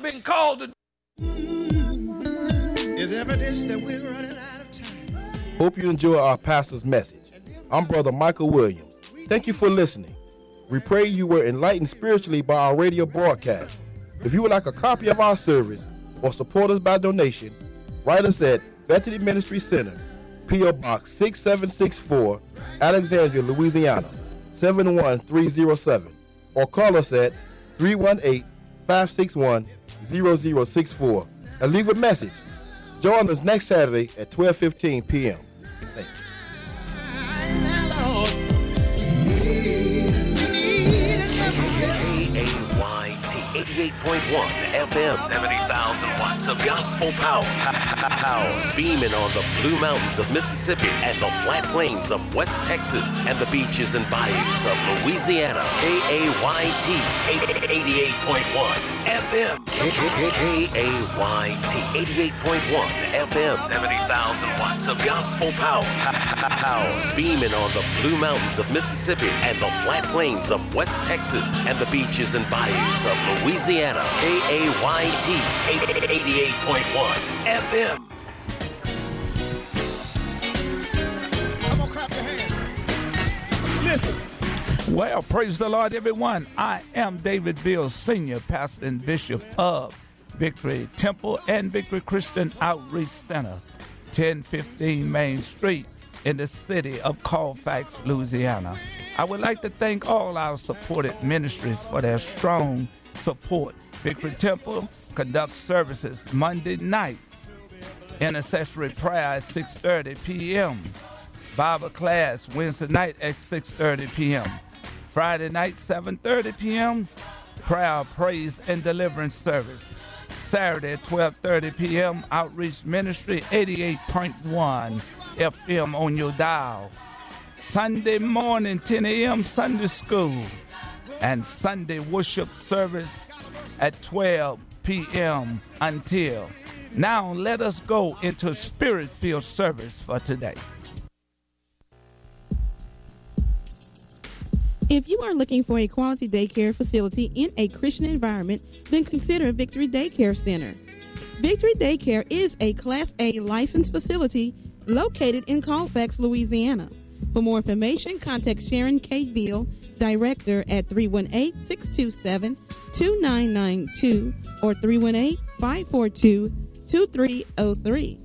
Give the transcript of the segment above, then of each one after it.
I've been called to is evidence that we're running out of time. Hope you enjoy our pastor's message. I'm Brother Michael Williams. Thank you for listening. We pray you were enlightened spiritually by our radio broadcast. If you would like a copy of our service or support us by donation, write us at Bethany Ministry Center, P.O. Box 6764, Alexandria, Louisiana 71307, or call us at 318 561 0064 and leave a message. Join us next Saturday at 12:15 p.m. You. 88.1 FM, 70,000 watts of gospel power. Power beaming on the Blue Mountains of Mississippi and the flat plains of West Texas and the beaches and bayous of Louisiana. KAYT 88.1 FM. KAYT 88.1 FM, 70,000 watts of gospel power. Power beaming on the Blue Mountains of Mississippi and the flat plains of West Texas and the beaches and bayous of Louisiana. KAYT 88.1 FM. Well, praise the Lord, everyone. I am David Veal, Senior Pastor and Bishop of Victory Temple and Victory Christian Outreach Center, 1015 Main Street in the city of Colfax, Louisiana. I would like to thank all our supported ministries for their strong support. Victory Temple conducts services Monday night, intercessory prayer at 6:30 p.m. Bible class Wednesday night at 6:30 p.m. Friday night 7:30 p.m. Prayer, praise, and deliverance service. Saturday at 12:30 p.m. Outreach Ministry 88.1 FM on your dial. Sunday morning 10 a.m. Sunday school and Sunday worship service at 12 p.m. until. Now let us go into spirit-filled service for today. If you are looking for a quality daycare facility in a Christian environment, then consider Victory Daycare Center. Victory Daycare is a Class A licensed facility located in Colfax, Louisiana. For more information, contact Sharon K. Veal, Director at 318-627-2992 or 318-542-2303.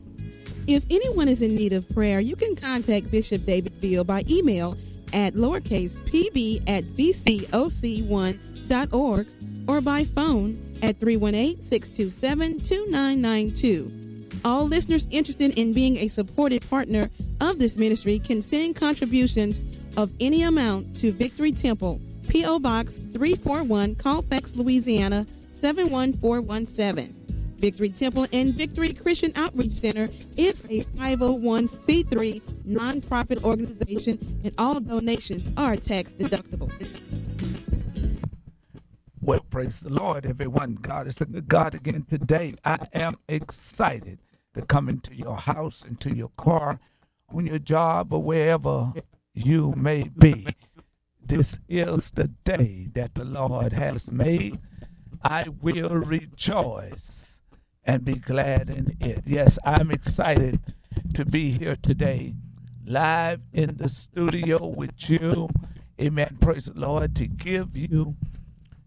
If anyone is in need of prayer, you can contact Bishop David Veal by email at lowercase pb at bcoc1.org or by phone at 318-627-2992. All listeners interested in being a supported partner of this ministry can send contributions of any amount to Victory Temple, P.O. Box 341, Colfax, Louisiana 71417. Victory Temple and Victory Christian Outreach Center is a 501c3 nonprofit organization, and all donations are tax deductible. Well, praise the Lord, everyone. God is a good God again today. I am excited to come into your house, into your car, on your job, or wherever you may be. This is the day that the Lord has made. I will rejoice and be glad in it. Yes, I'm excited to be here today, live in the studio with you. Amen. Praise the Lord to give you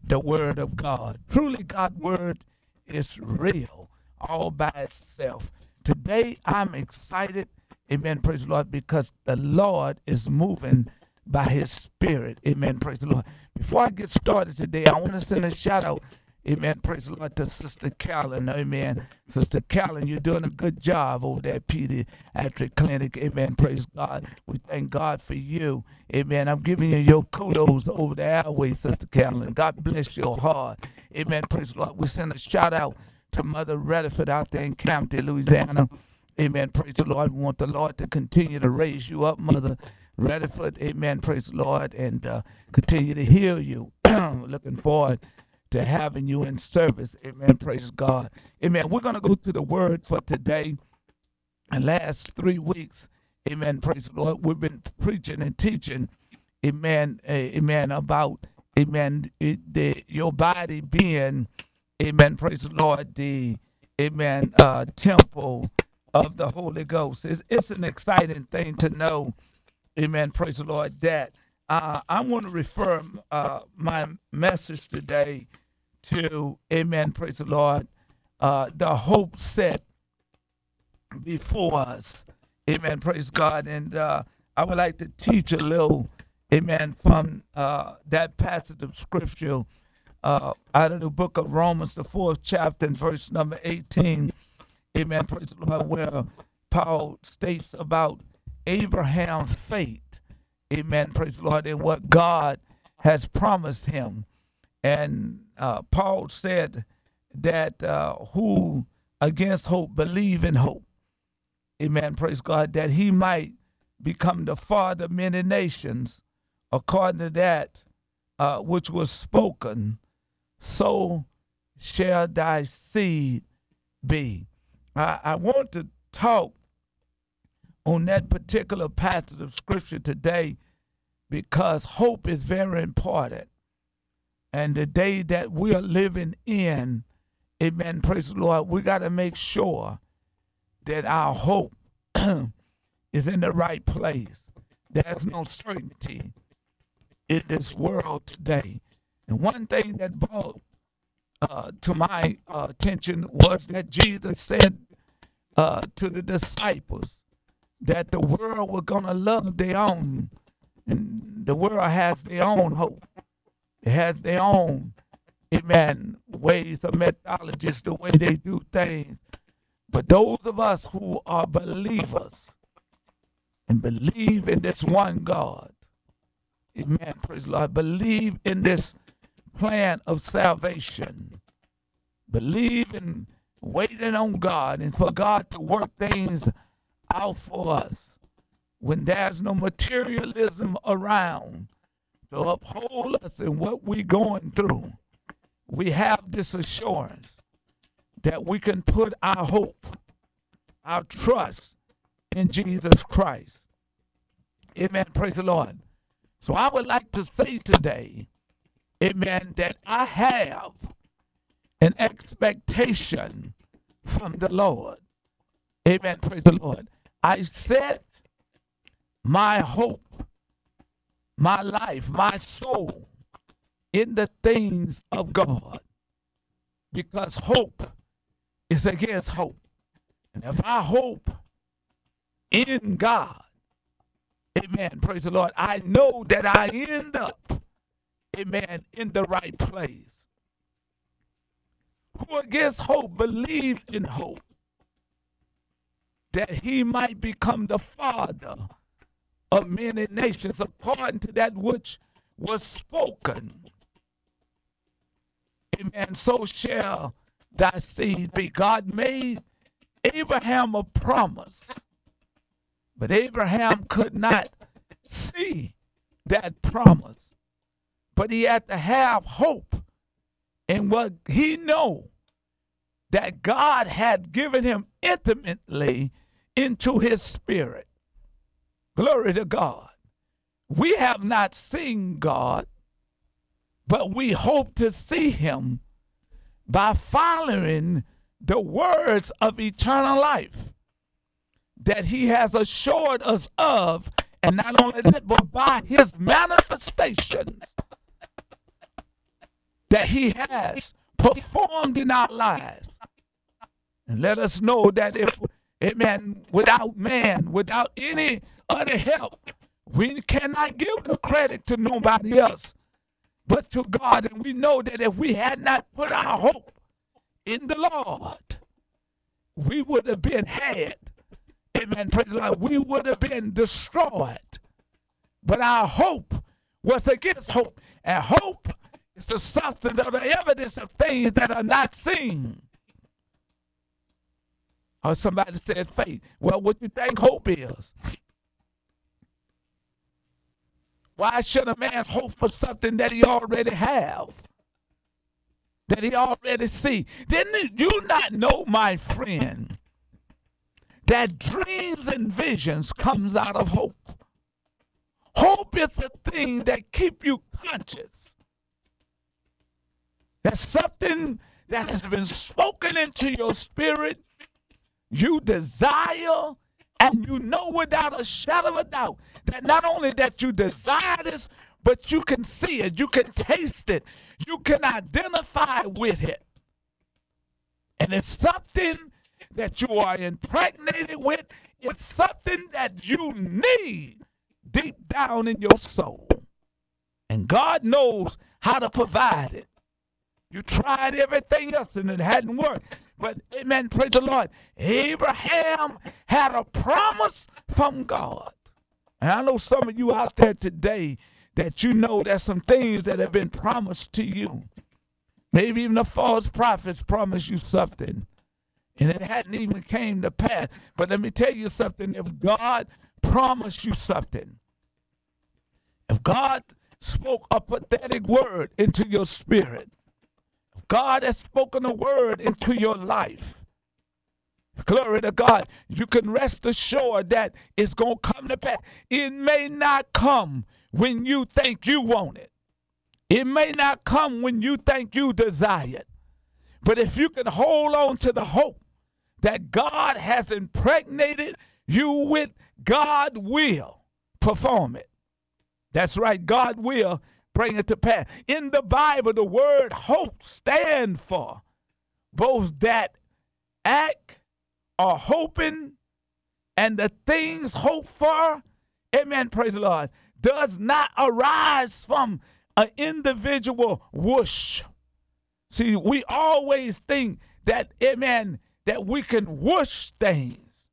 the word of God. Truly, God's word is real all by itself. Today, I'm excited. Amen. Praise the Lord, because the Lord is moving by his spirit. Amen. Praise the Lord. Before I get started today, I want to send a shout out. Amen. Praise the Lord to Sister Carolyn. Amen. Sister Carolyn, you're doing a good job over there at Pediatric Clinic. Amen. Praise God. We thank God for you. Amen. I'm giving you your kudos over the airways, Sister Carolyn. God bless your heart. Amen. Praise the Lord. We send a shout out to Mother Redford out there in County, Louisiana. Amen. Praise the Lord. We want the Lord to continue to raise you up, Mother Redford. Amen. Praise the Lord. And uh, continue to heal you. Looking forward to having you in service. Amen. Praise God. Amen. We're going to go to the word for today. And last three weeks, amen. Praise the Lord. We've been preaching and teaching, amen. Amen. About, amen, it, the, your body being amen, praise the Lord, the, amen, uh, temple of the Holy Ghost. It's, it's an exciting thing to know, amen, praise the Lord, that uh, I want to refer uh, my message today to, amen, praise the Lord, uh, the hope set before us. Amen. Praise God. And uh, I would like to teach a little, amen, from uh, that passage of scripture uh, out of the book of Romans, the fourth chapter, and verse number 18. Amen. Praise the Lord, where Paul states about Abraham's faith. Amen. Praise the Lord, and what God has promised him. And uh, Paul said that uh, who against hope believe in hope. Amen. Praise God. That he might become the father of many nations according to that uh, which was spoken. So shall thy seed be. I, I want to talk on that particular passage of scripture today because hope is very important. And the day that we are living in, amen, praise the Lord, we got to make sure that our hope is in the right place. There's no certainty in this world today. And one thing that brought uh, to my uh, attention was that Jesus said uh, to the disciples that the world was going to love their own, and the world has their own hope. It has their own, amen, ways of methodologies, the way they do things. But those of us who are believers and believe in this one God, amen, praise Lord, believe in this plan of salvation, believe in waiting on God and for God to work things out for us when there's no materialism around to uphold us in what we're going through. We have this assurance that we can put our hope, our trust in Jesus Christ. Amen. Praise the Lord. So I would like to say today, amen, that I have an expectation from the Lord. Amen. Praise the Lord. I set my hope, my life, my soul in the things of God because hope is against hope. And if I hope in God, amen, praise the Lord, I know that I end up, amen, in the right place. Who against hope believed in hope that he might become the father of many nations according to that which was spoken. Amen. So shall thy seed be. God made Abraham a promise, but Abraham could not see that promise. But he had to have hope in what he know that God had given him intimately into his spirit. Glory to God. We have not seen God, but we hope to see him by following the words of eternal life that he has assured us of, and not only that, but by his manifestations that he has performed in our lives. And let us know that if, amen, without man, without any other help, we cannot give the credit to nobody else but to God. And we know that if we had not put our hope in the Lord, we would have been had. Amen. Praise the Lord. We would have been destroyed. But our hope was against hope. And hope is the substance of the evidence of things that are not seen. Or somebody said faith. Well, what you think hope is? Why should a man hope for something that he already have? That he already see? Didn't you not know, my friend, that dreams and visions comes out of hope? Hope is a thing that keep you conscious. That's something that has been spoken into your spirit, you desire and you know without a shadow of a doubt that not only that you desire this, but you can see it, you can taste it, you can identify with it. And it's something that you are impregnated with, it's something that you need deep down in your soul. And God knows how to provide it. You tried everything else and it hadn't worked. But amen, praise the Lord. Abraham had a promise from God. And I know some of you out there today that you know there's some things that have been promised to you. Maybe even the false prophets promised you something. And it hadn't even came to pass. But let me tell you something. If God promised you something, if God spoke a pathetic word into your spirit, God has spoken a word into your life. Glory to God. You can rest assured that it's going to come to pass. It may not come when you think you want it, it may not come when you think you desire it. But if you can hold on to the hope that God has impregnated you with, God will perform it. That's right, God will bring it to pass. In the Bible, the word hope stand for both that act or hoping and the things hoped for, amen, praise the Lord, does not arise from an individual whoosh. See, we always think that, amen, that we can whoosh things.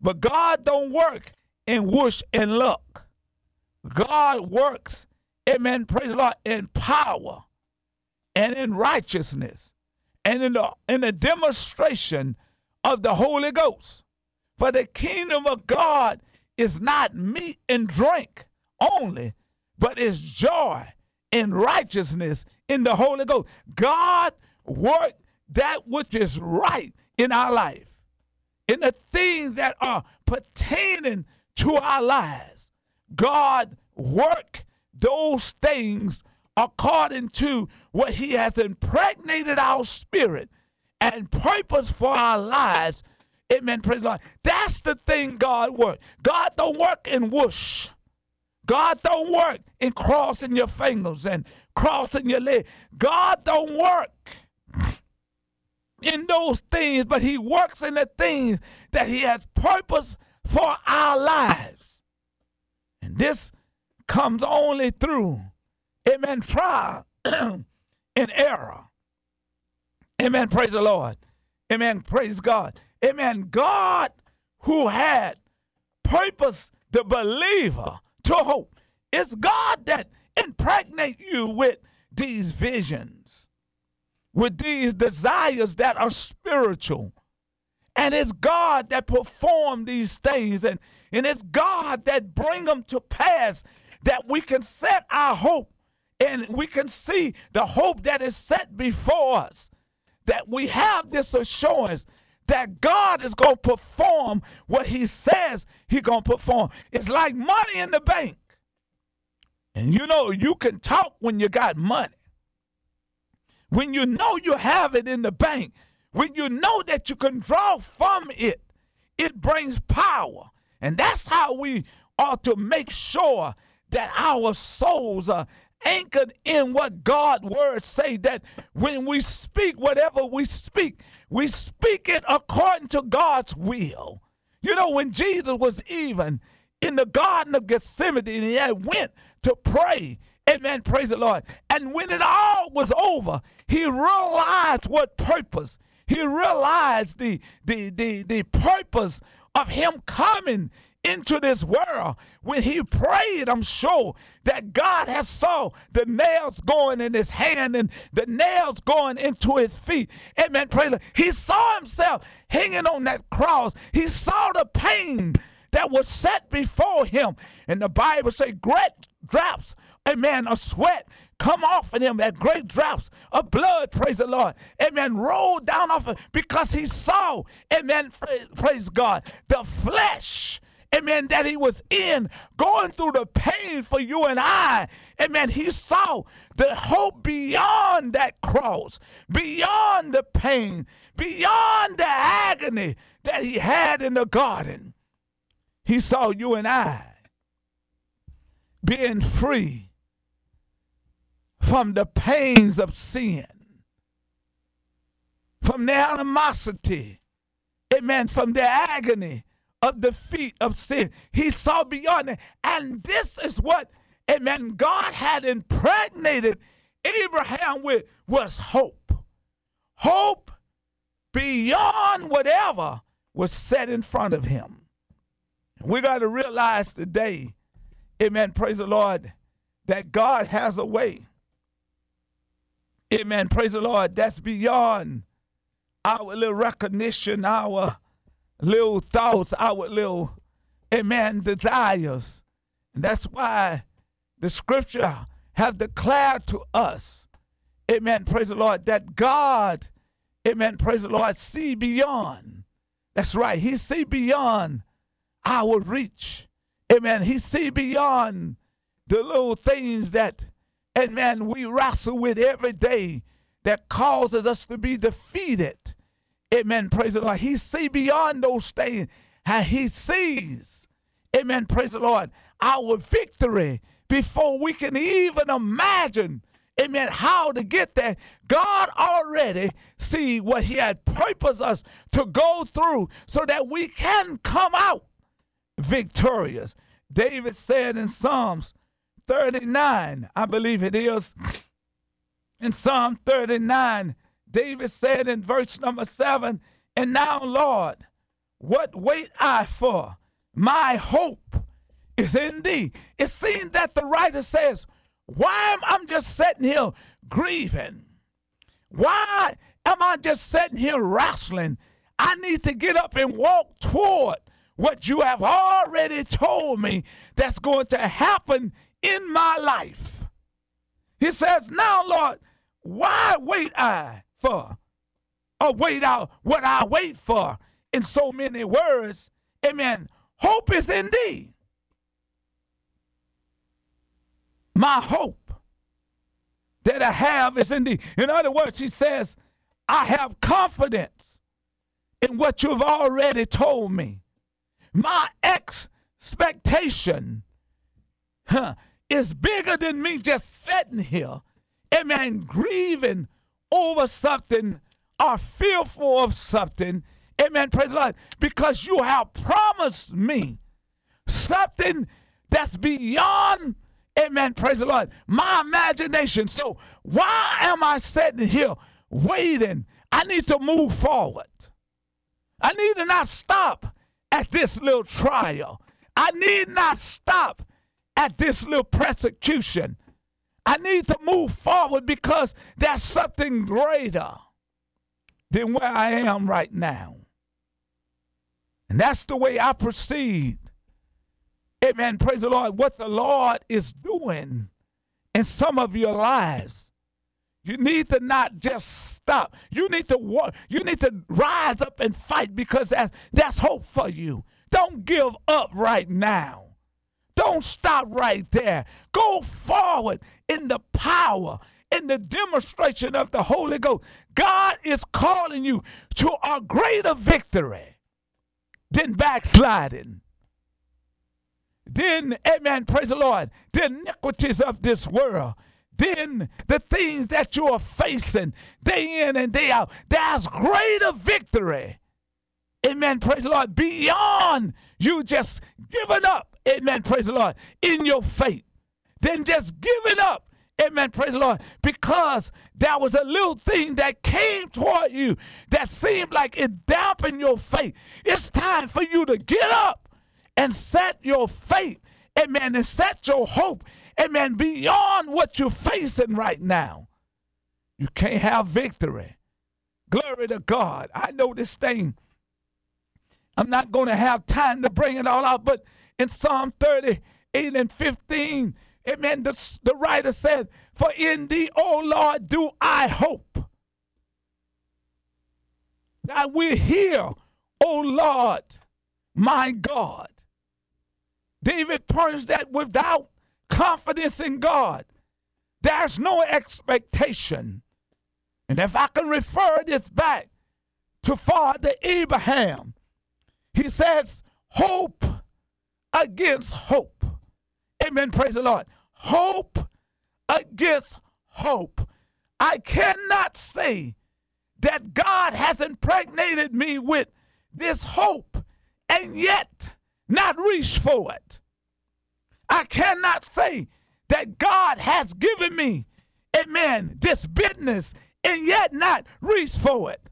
But God don't work in whoosh and luck. God works amen, praise the Lord, in power and in righteousness and in the, in the demonstration of the Holy Ghost. For the kingdom of God is not meat and drink only, but is joy and righteousness in the Holy Ghost. God worked that which is right in our life, in the things that are pertaining to our lives. God work those things according to what he has impregnated our spirit and purpose for our lives. Amen. Praise the Lord. That's the thing God works. God don't work in whoosh. God don't work in crossing your fingers and crossing your leg. God don't work in those things, but he works in the things that he has purpose for our lives. And this comes only through, amen, trial and error. Amen. Praise the Lord. Amen. Praise God. Amen. God who had purpose the believer to hope. It's God that impregnate you with these visions, with these desires that are spiritual. And it's God that perform these things and, and it's God that bring them to pass that we can set our hope and we can see the hope that is set before us. That we have this assurance that God is going to perform what he says He's going to perform. It's like money in the bank. And you know, you can talk when you got money. When you know you have it in the bank, when you know that you can draw from it, it brings power. And that's how we ought to make sure that our souls are anchored in what God's words say that when we speak whatever we speak, we speak it according to God's will. You know, when Jesus was even in the Garden of Gethsemane and he went to pray, amen, praise the Lord. And when it all was over, he realized what purpose. He realized the, the, the, the purpose of him coming into this world. When he prayed, I'm sure that God has saw the nails going in his hand and the nails going into his feet. Amen. Pray. He saw himself hanging on that cross. He saw the pain that was set before him. And the Bible say great drops, amen, of sweat come off of him at great drops of blood, praise the Lord. Amen. rolled down off of because he saw, amen, praise God, the flesh amen, that he was in, going through the pain for you and I, amen, he saw the hope beyond that cross, beyond the pain, beyond the agony that he had in the garden. He saw you and I being free from the pains of sin, from the animosity, amen, from the agony of defeat of sin. He saw beyond it. And this is what, amen, God had impregnated Abraham with was hope. Hope beyond whatever was set in front of him. We got to realize today, amen, praise the Lord, that God has a way. Amen, praise the Lord, that's beyond our little recognition, our little thoughts, our little, amen, desires. And that's why the scripture have declared to us, amen, praise the Lord, that God, amen, praise the Lord, see beyond. That's right, he see beyond our reach. Amen. He see beyond the little things that, amen, we wrestle with every day that causes us to be defeated. Amen. Praise the Lord. He see beyond those things. And he sees, amen, praise the Lord, our victory before we can even imagine, amen, how to get there. God already see what he had purposed us to go through so that we can come out victorious. David said in Psalms 39, I believe it is, in Psalm 39, David said in verse number 7, And now, Lord, what wait I for? My hope is in thee. It seems that the writer says, Why am I just sitting here grieving? Why am I just sitting here wrestling? I need to get up and walk toward what you have already told me that's going to happen in my life. He says, Now, Lord, why wait I for? Or wait out what I wait for in so many words. Amen. Hope is in thee. My hope that I have is in thee. In other words, he says, I have confidence in what you've already told me my expectation huh, is bigger than me just sitting here, amen, grieving over something or fearful of something, amen, praise the Lord, because you have promised me something that's beyond, amen, praise the Lord, my imagination. So why am I sitting here waiting? I need to move forward. I need to not stop at this little trial. I need not stop at this little persecution. I need to move forward because there's something greater than where I am right now. And that's the way I proceed. Amen. Praise the Lord. What the Lord is doing in some of your lives you need to not just stop. You need to walk. You need to rise up and fight because that's, that's hope for you. Don't give up right now. Don't stop right there. Go forward in the power, in the demonstration of the Holy Ghost. God is calling you to a greater victory than backsliding. Then, amen, praise the Lord, the iniquities of this world then the things that you are facing day in and day out, there's greater victory. Amen. Praise the Lord. Beyond you just giving up. Amen. Praise the Lord. In your faith. Then just giving up. Amen. Praise the Lord. Because there was a little thing that came toward you that seemed like it dampened your faith. It's time for you to get up and set your faith. Amen. And set your hope amen, beyond what you're facing right now. You can't have victory. Glory to God. I know this thing. I'm not going to have time to bring it all out, but in Psalm 38 and 15, amen, the, the writer said, For in thee, O Lord, do I hope. That we're here, O Lord, my God. David points that without confidence in God, there's no expectation. And if I can refer this back to Father Abraham, he says, hope against hope. Amen. Praise the Lord. Hope against hope. I cannot say that God has impregnated me with this hope and yet not reach for it. I cannot say that God has given me, amen, this business and yet not reach for it.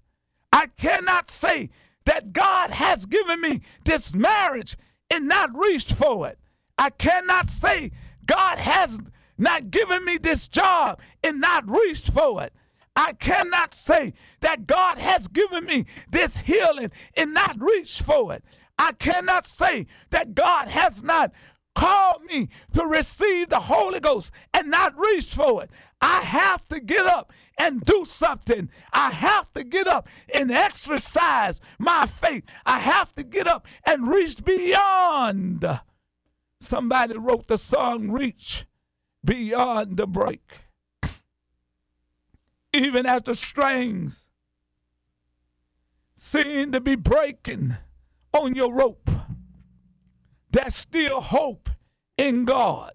I cannot say that God has given me this marriage and not reach for it. I cannot say God has not given me this job and not reach for it. I cannot say that God has given me this healing and not reach for it. I cannot say that God has not called me to receive the Holy Ghost and not reach for it. I have to get up and do something. I have to get up and exercise my faith. I have to get up and reach beyond. Somebody wrote the song Reach Beyond the Break. Even as the strings seem to be breaking on your rope, there's still hope in God.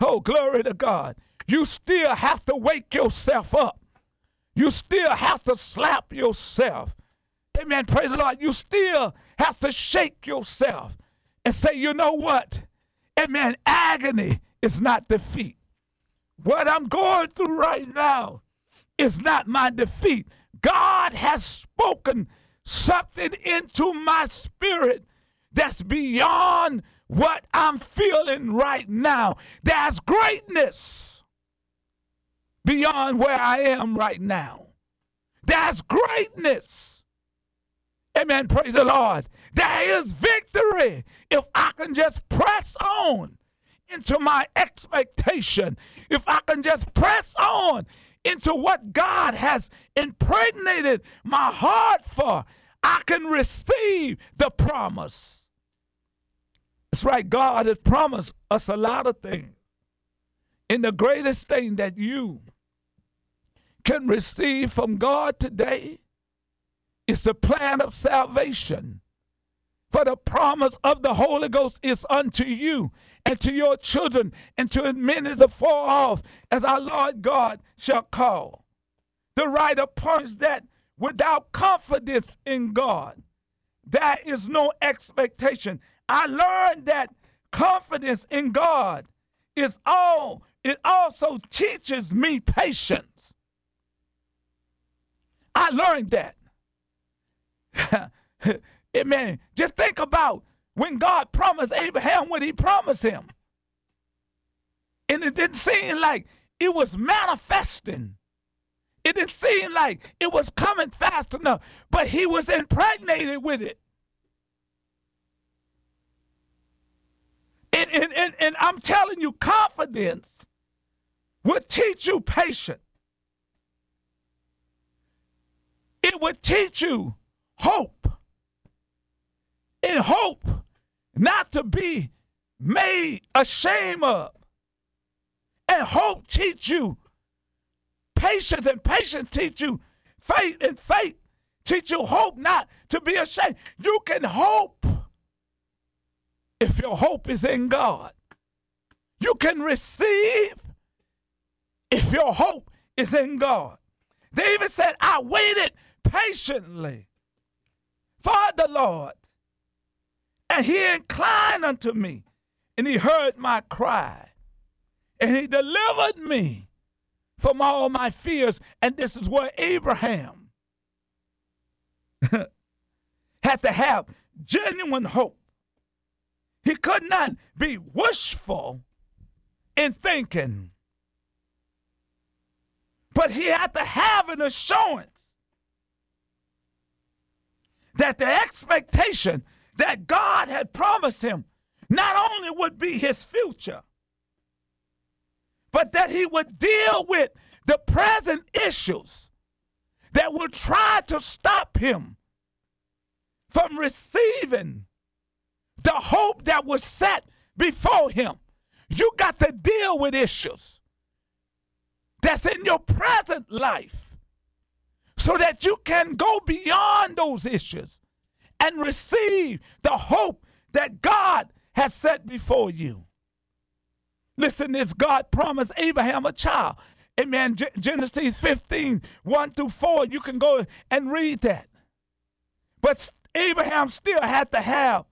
Oh, glory to God. You still have to wake yourself up. You still have to slap yourself. Amen. Praise the Lord. You still have to shake yourself and say, you know what? Amen. Agony is not defeat. What I'm going through right now is not my defeat. God has spoken something into my spirit that's beyond what I'm feeling right now. There's greatness beyond where I am right now. That's greatness. Amen. Praise the Lord. There is victory if I can just press on into my expectation. If I can just press on into what God has impregnated my heart for, I can receive the promise. That's right. God has promised us a lot of things. And the greatest thing that you can receive from God today is the plan of salvation. For the promise of the Holy Ghost is unto you and to your children and to as many as far off as our Lord God shall call. The writer points that without confidence in God, there is no expectation. I learned that confidence in God is all, it also teaches me patience. I learned that. Amen. Just think about when God promised Abraham what he promised him. And it didn't seem like it was manifesting. It didn't seem like it was coming fast enough, but he was impregnated with it. And, and, and, and I'm telling you, confidence will teach you patience. It would teach you hope. And hope not to be made ashamed of. And hope teach you patience, and patience teach you faith, and faith teach you hope not to be ashamed. You can hope if your hope is in God. You can receive if your hope is in God. David said, I waited patiently for the Lord and he inclined unto me, and he heard my cry, and he delivered me from all my fears. And this is where Abraham had to have genuine hope. He could not be wishful in thinking, but he had to have an assurance that the expectation that God had promised him not only would be his future, but that he would deal with the present issues that would try to stop him from receiving the hope that was set before Him. You got to deal with issues that's in your present life so that you can go beyond those issues and receive the hope that God has set before you. Listen, this God promised Abraham a child. Amen. Genesis 15, 1 through 4. You can go and read that. But Abraham still had to have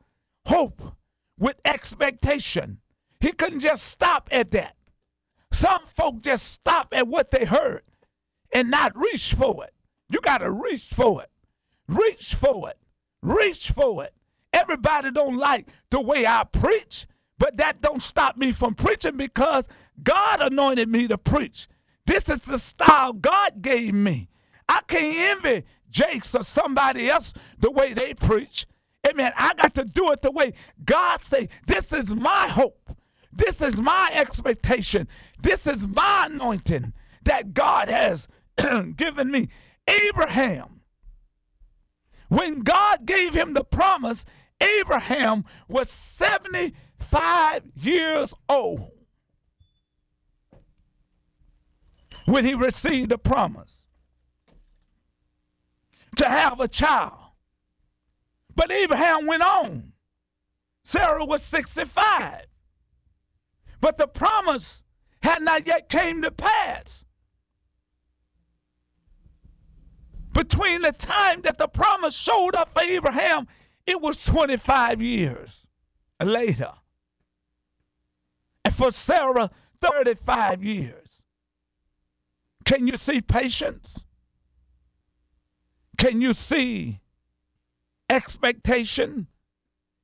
hope with expectation. He couldn't just stop at that. Some folk just stop at what they heard and not reach for it. You got to reach for it. Reach for it. Reach for it. Everybody don't like the way I preach, but that don't stop me from preaching because God anointed me to preach. This is the style God gave me. I can't envy Jakes or somebody else the way they preach. Amen. I got to do it the way God say. This is my hope. This is my expectation. This is my anointing that God has given me. Abraham, when God gave him the promise, Abraham was 75 years old when he received the promise to have a child. But Abraham went on. Sarah was 65. But the promise had not yet came to pass. Between the time that the promise showed up for Abraham, it was 25 years later. And for Sarah, 35 years. Can you see patience? Can you see expectation?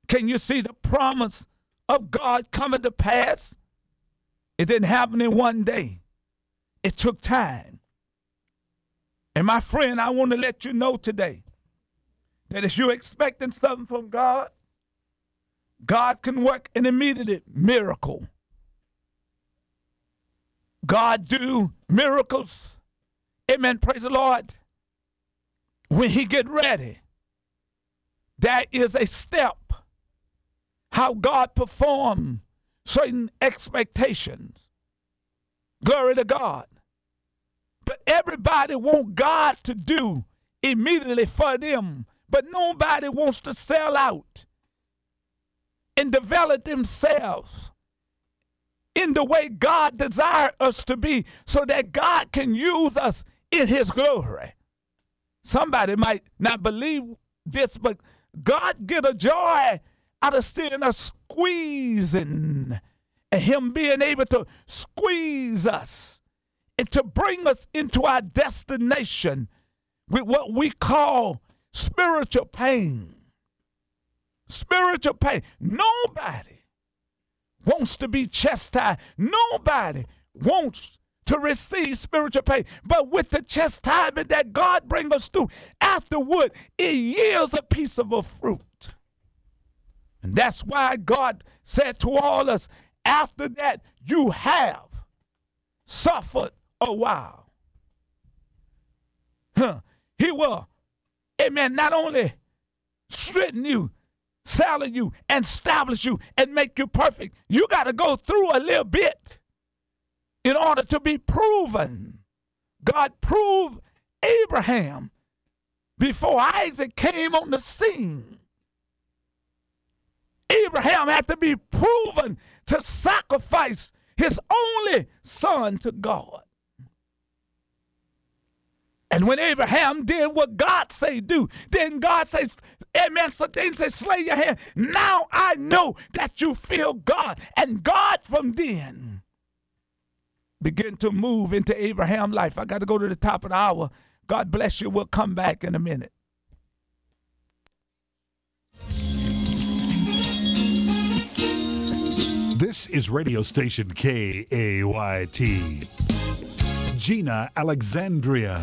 Can you see the promise of God coming to pass? It didn't happen in one day, it took time. And my friend, I want to let you know today that if you're expecting something from God, God can work an immediate miracle. God do miracles. Amen. Praise the Lord. When he get ready, that is a step. How God perform certain expectations. Glory to God. But everybody want God to do immediately for them, but nobody wants to sell out and develop themselves in the way God desires us to be so that God can use us in his glory. Somebody might not believe this, but God get a joy out of seeing us squeezing and Him being able to squeeze us to bring us into our destination with what we call spiritual pain. Spiritual pain. Nobody wants to be chastised. Nobody wants to receive spiritual pain. But with the chastisement that God brings us through, afterward, it yields a piece of a fruit. And that's why God said to all us, after that, you have suffered Oh, a while. Huh. He will, amen, not only straighten you, settle you, and establish you, and make you perfect. You got to go through a little bit in order to be proven. God proved Abraham before Isaac came on the scene. Abraham had to be proven to sacrifice his only son to God. And when Abraham did what God say do, then God says, Amen. So then say, slay your hand. Now I know that you feel God. And God from then begin to move into Abraham life. I got to go to the top of the hour. God bless you. We'll come back in a minute. This is radio station KAYT. Jena Alexandria.